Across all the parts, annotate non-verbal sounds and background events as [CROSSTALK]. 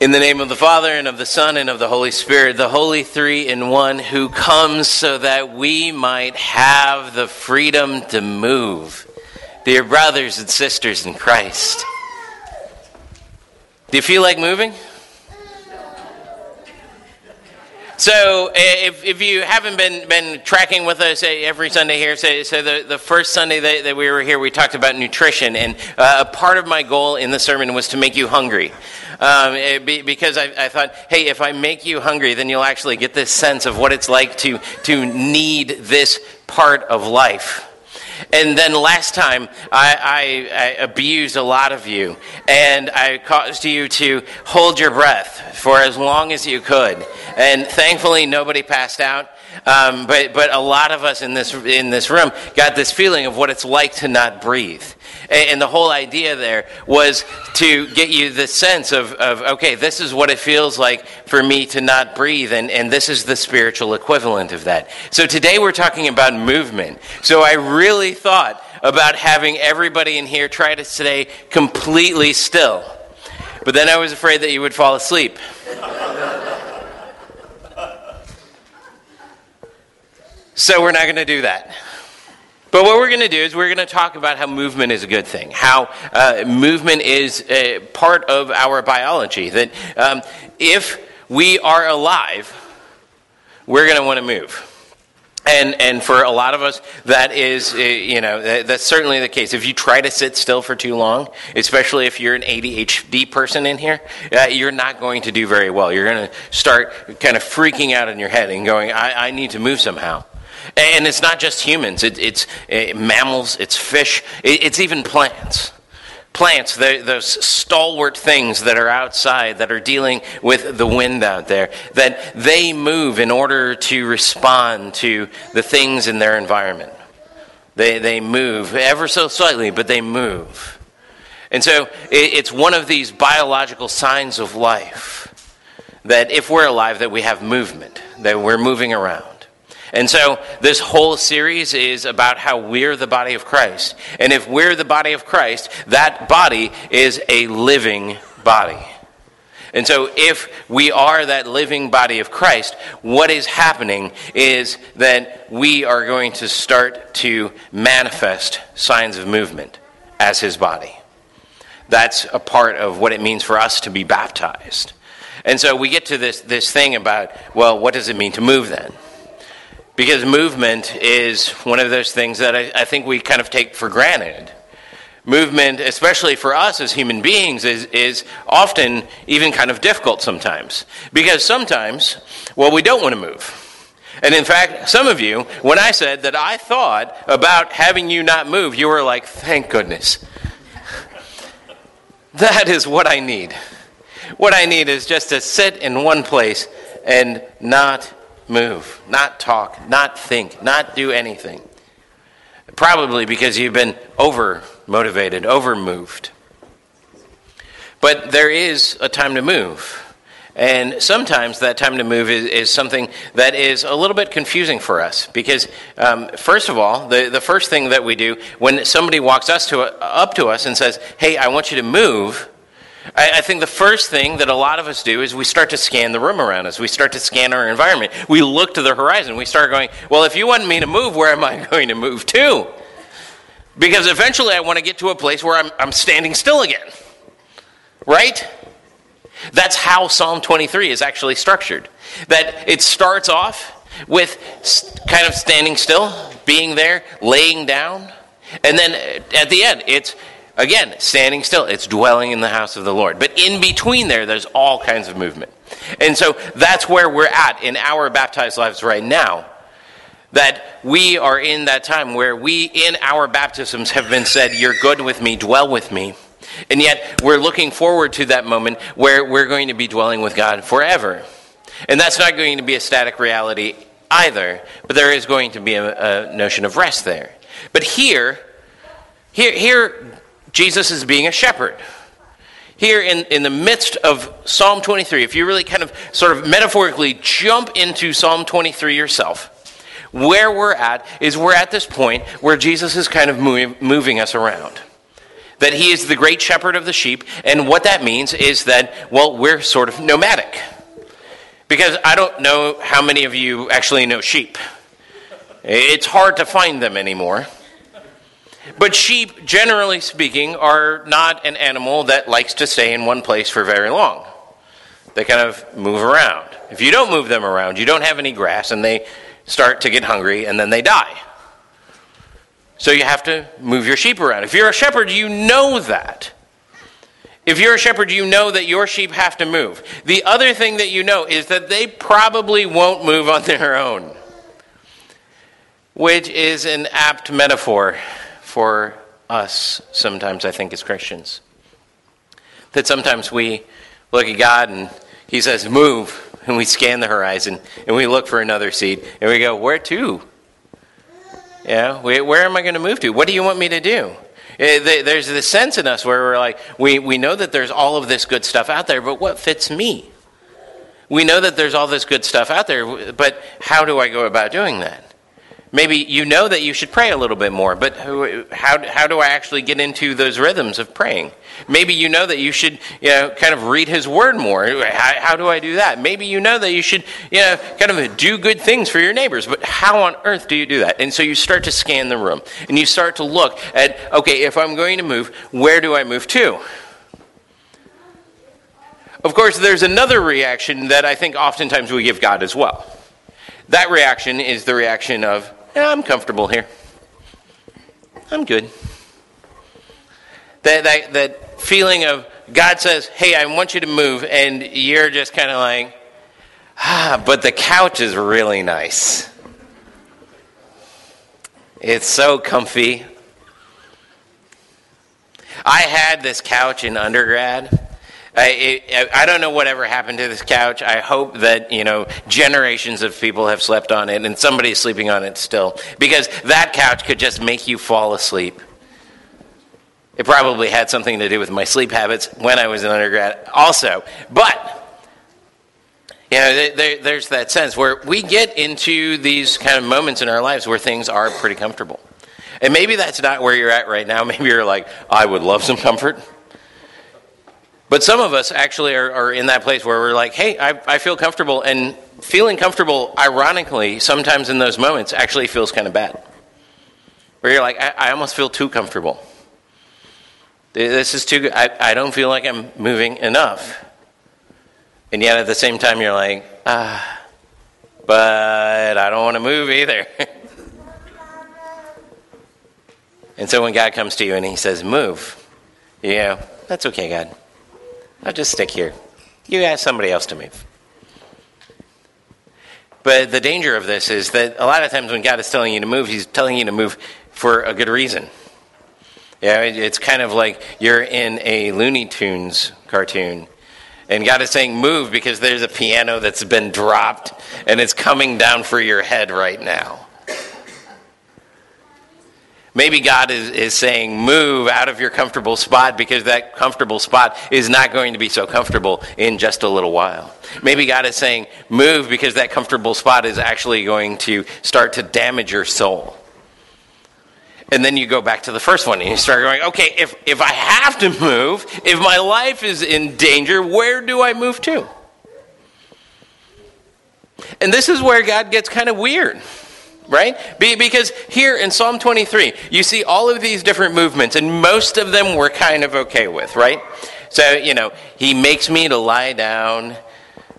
In the name of the Father, and of the Son, and of the Holy Spirit, the Holy Three in One, who comes so that we might have the freedom to move. Dear brothers and sisters in Christ, do you feel like moving? So, if, if you haven't been, been tracking with us eh, every Sunday here, so, so the, the first Sunday that, that we were here, we talked about nutrition. And uh, a part of my goal in the sermon was to make you hungry. Um, eh, be, because I, I, thought, hey, if I make you hungry, then you'll actually get this sense of what it's like to, to need this part of life. And then last time, I, I, I, abused a lot of you, and I caused you to hold your breath for as long as you could. And thankfully, nobody passed out. Um, but, but a lot of us in this, in this room got this feeling of what it's like to not breathe. And, and the whole idea there was to get you the sense of, of, okay, this is what it feels like for me to not breathe, and, and this is the spiritual equivalent of that. So today we're talking about movement. So I really thought about having everybody in here try to stay completely still. But then I was afraid that you would fall asleep. So we're not going to do that. But what we're going to do is we're going to talk about how movement is a good thing, how uh, movement is a part of our biology. That um, if we are alive, we're going to want to move. And, and for a lot of us, that is, uh, you know, that's certainly the case. If you try to sit still for too long, especially if you're an ADHD person in here, uh, you're not going to do very well. You're going to start kind of freaking out in your head and going, I, I need to move somehow. And it's not just humans, it, it's uh, mammals, it's fish, it, it's even plants. Plants, those stalwart things that are outside, that are dealing with the wind out there, that they move in order to respond to the things in their environment. They, they move ever so slightly, but they move. And so it, it's one of these biological signs of life that if we're alive, that we have movement, that we're moving around. And so this whole series is about how we're the body of Christ. And if we're the body of Christ, that body is a living body. And so, if we are that living body of Christ, what is happening is that we are going to start to manifest signs of movement as his body. That's a part of what it means for us to be baptized. And so, we get to this, this thing about, well, what does it mean to move then? Because movement is one of those things that I, I, think we kind of take for granted. Movement, especially for us as human beings, is, is often even kind of difficult sometimes. Because sometimes, well, we don't want to move. And in fact, some of you, when I said that I thought about having you not move, you were like, thank goodness. [LAUGHS] that is what I need. What I need is just to sit in one place and not move, not talk, not think, not do anything. Probably because you've been over motivated, over moved. But there is a time to move. And sometimes that time to move is, is, something that is a little bit confusing for us because, um, first of all, the, the first thing that we do when somebody walks us to, up to us and says, Hey, I want you to move, I, I, think the first thing that a lot of us do is we start to scan the room around us. We start to scan our environment. We look to the horizon. We start going, well, if you want me to move, where am I [LAUGHS] going to move to? Because eventually I want to get to a place where I'm, I'm standing still again. Right? That's how Psalm 23 is actually structured. That it starts off with kind of standing still, being there, laying down, and then at the end, it's Again, standing still. It's dwelling in the house of the Lord. But in between there, there's all kinds of movement. And so that's where we're at in our baptized lives right now. That we are in that time where we, in our baptisms, have been said, You're good with me, dwell with me. And yet, we're looking forward to that moment where we're going to be dwelling with God forever. And that's not going to be a static reality either, but there is going to be a, a notion of rest there. But here, here, here, Jesus is being a shepherd. Here in, in the midst of Psalm 23, if you really kind of sort of metaphorically jump into Psalm 23 yourself, where we're at is we're at this point where Jesus is kind of moving us around. that he is the great shepherd of the sheep. And what that means is that, well, we're sort of nomadic. Because I don't know how many of you actually know sheep. It's hard to find them anymore. But sheep, generally speaking, are not an animal that likes to stay in one place for very long. They kind of move around. If you don't move them around, you don't have any grass, and they start to get hungry, and then they die. So you have to move your sheep around. If you're a shepherd, you know that. If you're a shepherd, you know that your sheep have to move. The other thing that you know is that they probably won't move on [LAUGHS] their own, which is an apt metaphor for us sometimes, I think, as Christians. That sometimes we look at God and He says, Move. And we scan the horizon and we look for another seed and we go, Where to? Yeah, where am I going to move to? What do you want me to do? Eh, there's this sense in us where we're like, we, we know that there's all of this good stuff out there, but what fits me? We know that there's all this good stuff out there, but how do I go about doing that? Maybe you know that you should pray a little bit more, but how, how do I actually get into those rhythms of praying? Maybe you know that you should you know, kind of read His Word more. How, how do I do that? Maybe you know that you should you know, kind of do good things for your neighbors, but how on earth do you do that? And so you start to scan the room and you start to look at okay, if I'm going to move, where do I move to? Of course, there's another reaction that I think oftentimes we give God as well. That reaction is the reaction of, yeah, I'm comfortable here. I'm good. That, that, that feeling of God says, hey, I want you to move, and you're just kind of like, ah, but the couch is really nice. It's so comfy. I had this couch in undergrad I, I don't know whatever happened to this couch. I hope that, you know, generations of people have slept on it and somebody's sleeping on it still. Because that couch could just make you fall asleep. It probably had something to do with my sleep habits when I was in undergrad also. But, you know, there, there's that sense where we get into these kind of moments in our lives where things are pretty comfortable. And maybe that's not where you're at right now. [LAUGHS] Maybe you're like, I would love some comfort. But some of us actually are, are in that place where we're like, hey, I, I feel comfortable. And feeling comfortable, ironically, sometimes in those moments actually feels kind of bad. Where you're like, I, I almost feel too comfortable. This is too good. I, I don't feel like I'm moving enough. And yet at the same time, you're like, ah, but I don't want to move either. [LAUGHS] and so when God comes to you and he says, move, yeah, that's okay, God. I'll just stick here. You ask somebody else to move. But the danger of this is that a lot of times when God is telling you to move, He's telling you to move for a good reason. Yeah, it's kind of like you're in a Looney Tunes cartoon, and God is saying, Move because there's a piano that's been dropped and it's coming down for your head right now. Maybe God is, is saying, move out of your comfortable spot because that comfortable spot is not going to be so comfortable in just a little while. Maybe God is saying, move because that comfortable spot is actually going to start to damage your soul. And then you go back to the first one and you start going, okay, if, if I have to move, if my life is in danger, where do I move to? And this is where God gets kind of weird right? Because here in Psalm 23, you see all of these different movements, and most of them we're kind of okay with, right? So, you know, he makes me to lie down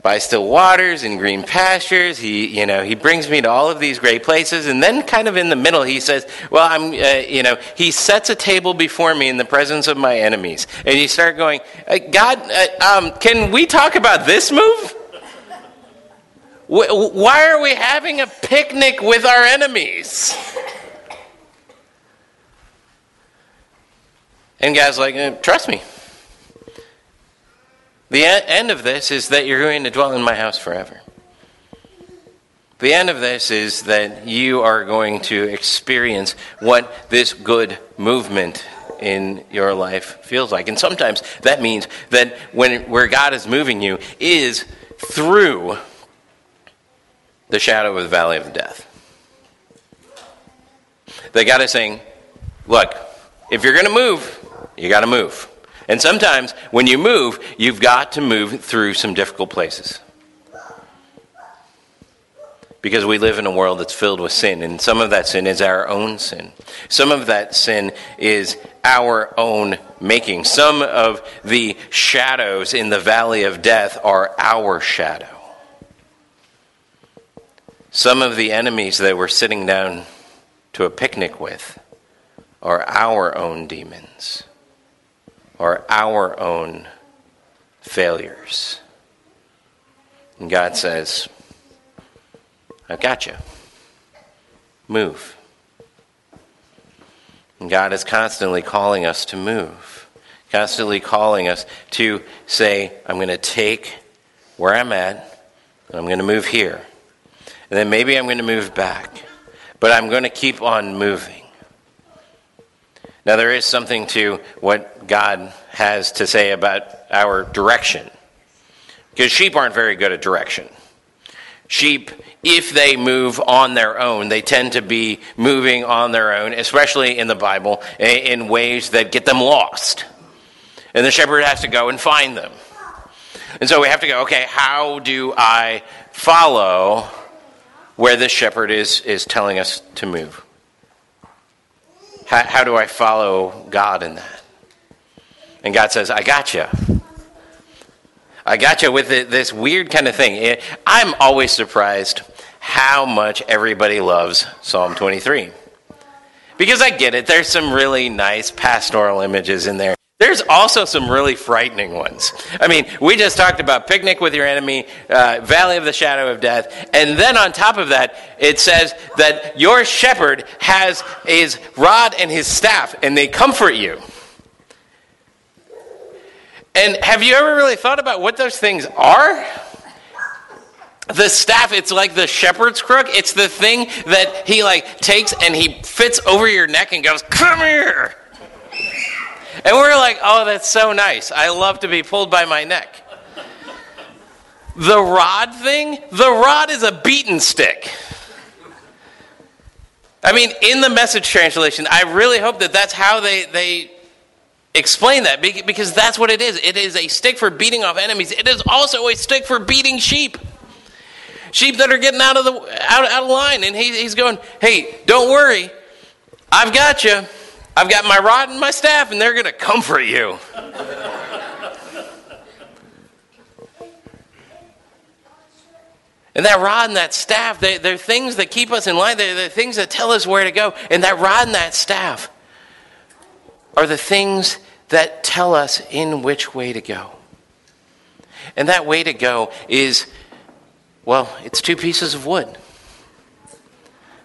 by still waters and green pastures. He, you know, he brings me to all of these great places. And then kind of in the middle, he says, well, I'm, uh, you know, he sets a table before me in the presence of my enemies. And you start going, uh, God, uh, um, can we talk about this move? Why are we having a picnic with our enemies? And God's like, uh, trust me. The end of this is that you're going to dwell in my house forever. The end of this is that you are going to experience what this good movement in your life feels like. And sometimes that means that when where God is moving you is through the shadow of the valley of death. That God is saying, look, if you're going to move, You got to move. And sometimes when you move, you've got to move through some difficult places. Because we live in a world that's filled with sin, and some of that sin is our own sin. Some of that sin is our own making. Some of the shadows in the valley of death are our shadow. Some of the enemies that we're sitting down to a picnic with are our own demons are our own failures. And God says, I've got you. Move. And God is constantly calling us to move, constantly calling us to say, I'm going to take where I'm at, and I'm going to move here. And then maybe I'm going to move back. But I'm going to keep on moving. Now, there is something to what God has to say about our direction. Because sheep aren't very good at direction. Sheep, if they move on their own, they tend to be moving on their own, especially in the Bible, in ways that get them lost. And the shepherd has to go and find them. And so we have to go, okay, how do I follow where this shepherd is, is telling us to move? How, how do I follow God in that? And God says, I got you. I got you with this weird kind of thing. I'm always surprised how much everybody loves Psalm 23. Because I get it, there's some really nice pastoral images in there. There's also some really frightening ones. I mean, we just talked about picnic with your enemy, uh, valley of the shadow of death, and then on top of that, it says that your shepherd has his rod and his staff, and they comfort you. And have you ever really thought about what those things are? The staff, it's like the shepherd's crook. It's the thing that he like takes and he fits over your neck and goes, "Come here." And we're like, oh, that's so nice. I love to be pulled by my neck. The rod thing, the rod is a beaten stick. I mean, in the message translation, I really hope that that's how they, they explain that because that's what it is. It is a stick for beating off enemies, it is also a stick for beating sheep. Sheep that are getting out of the out, out of line, and he, he's going, "Hey, don't worry, I've got you." I've got my rod and my staff, and they're going to comfort you. And that rod and that staff, they, are things that keep us in line. They're, they're things that tell us where to go. And that rod and that staff are the things that tell us in which way to go. And that way to go is, well, it's two pieces of wood.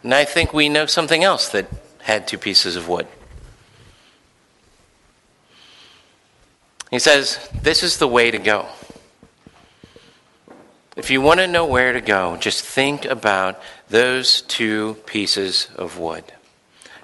And I think we know something else that had two pieces of wood. He says, This is the way to go. If you want to know where to go, just think about those two pieces of wood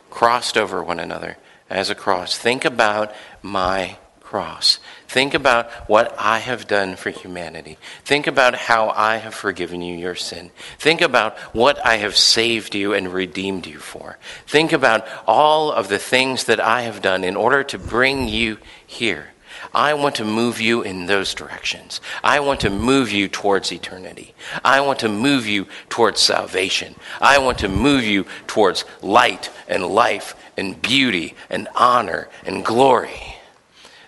crossed over one another as a cross. Think about my cross. Think about what I have done for humanity. Think about how I have forgiven you your sin. Think about what I have saved you and redeemed you for. Think about all of the things that I have done in order to bring you here. I want to move you in those directions. I want to move you towards eternity. I want to move you towards salvation. I want to move you towards light and life and beauty and honor and glory.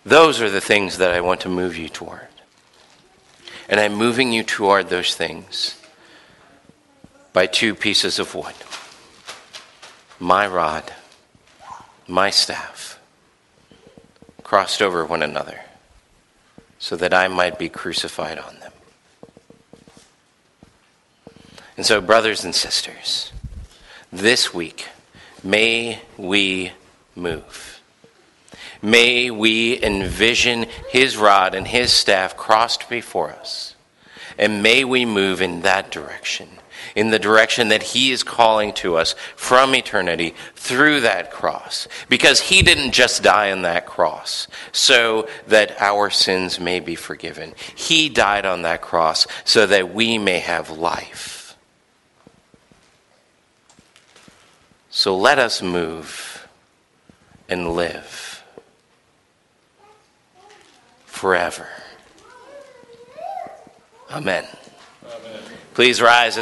Those are the things that I want to move you toward. And I'm moving you toward those things by two pieces of wood my rod, my staff crossed over one another so that I might be crucified on them. And so, brothers and sisters, this week, may we move. May we envision his rod and his staff crossed before us. And may we move in that direction in the direction that He is calling to us from eternity through that cross. Because He didn't just die on that cross so that our sins may be forgiven, He died on that cross so that we may have life. So let us move and live forever. Amen. Amen. Please rise.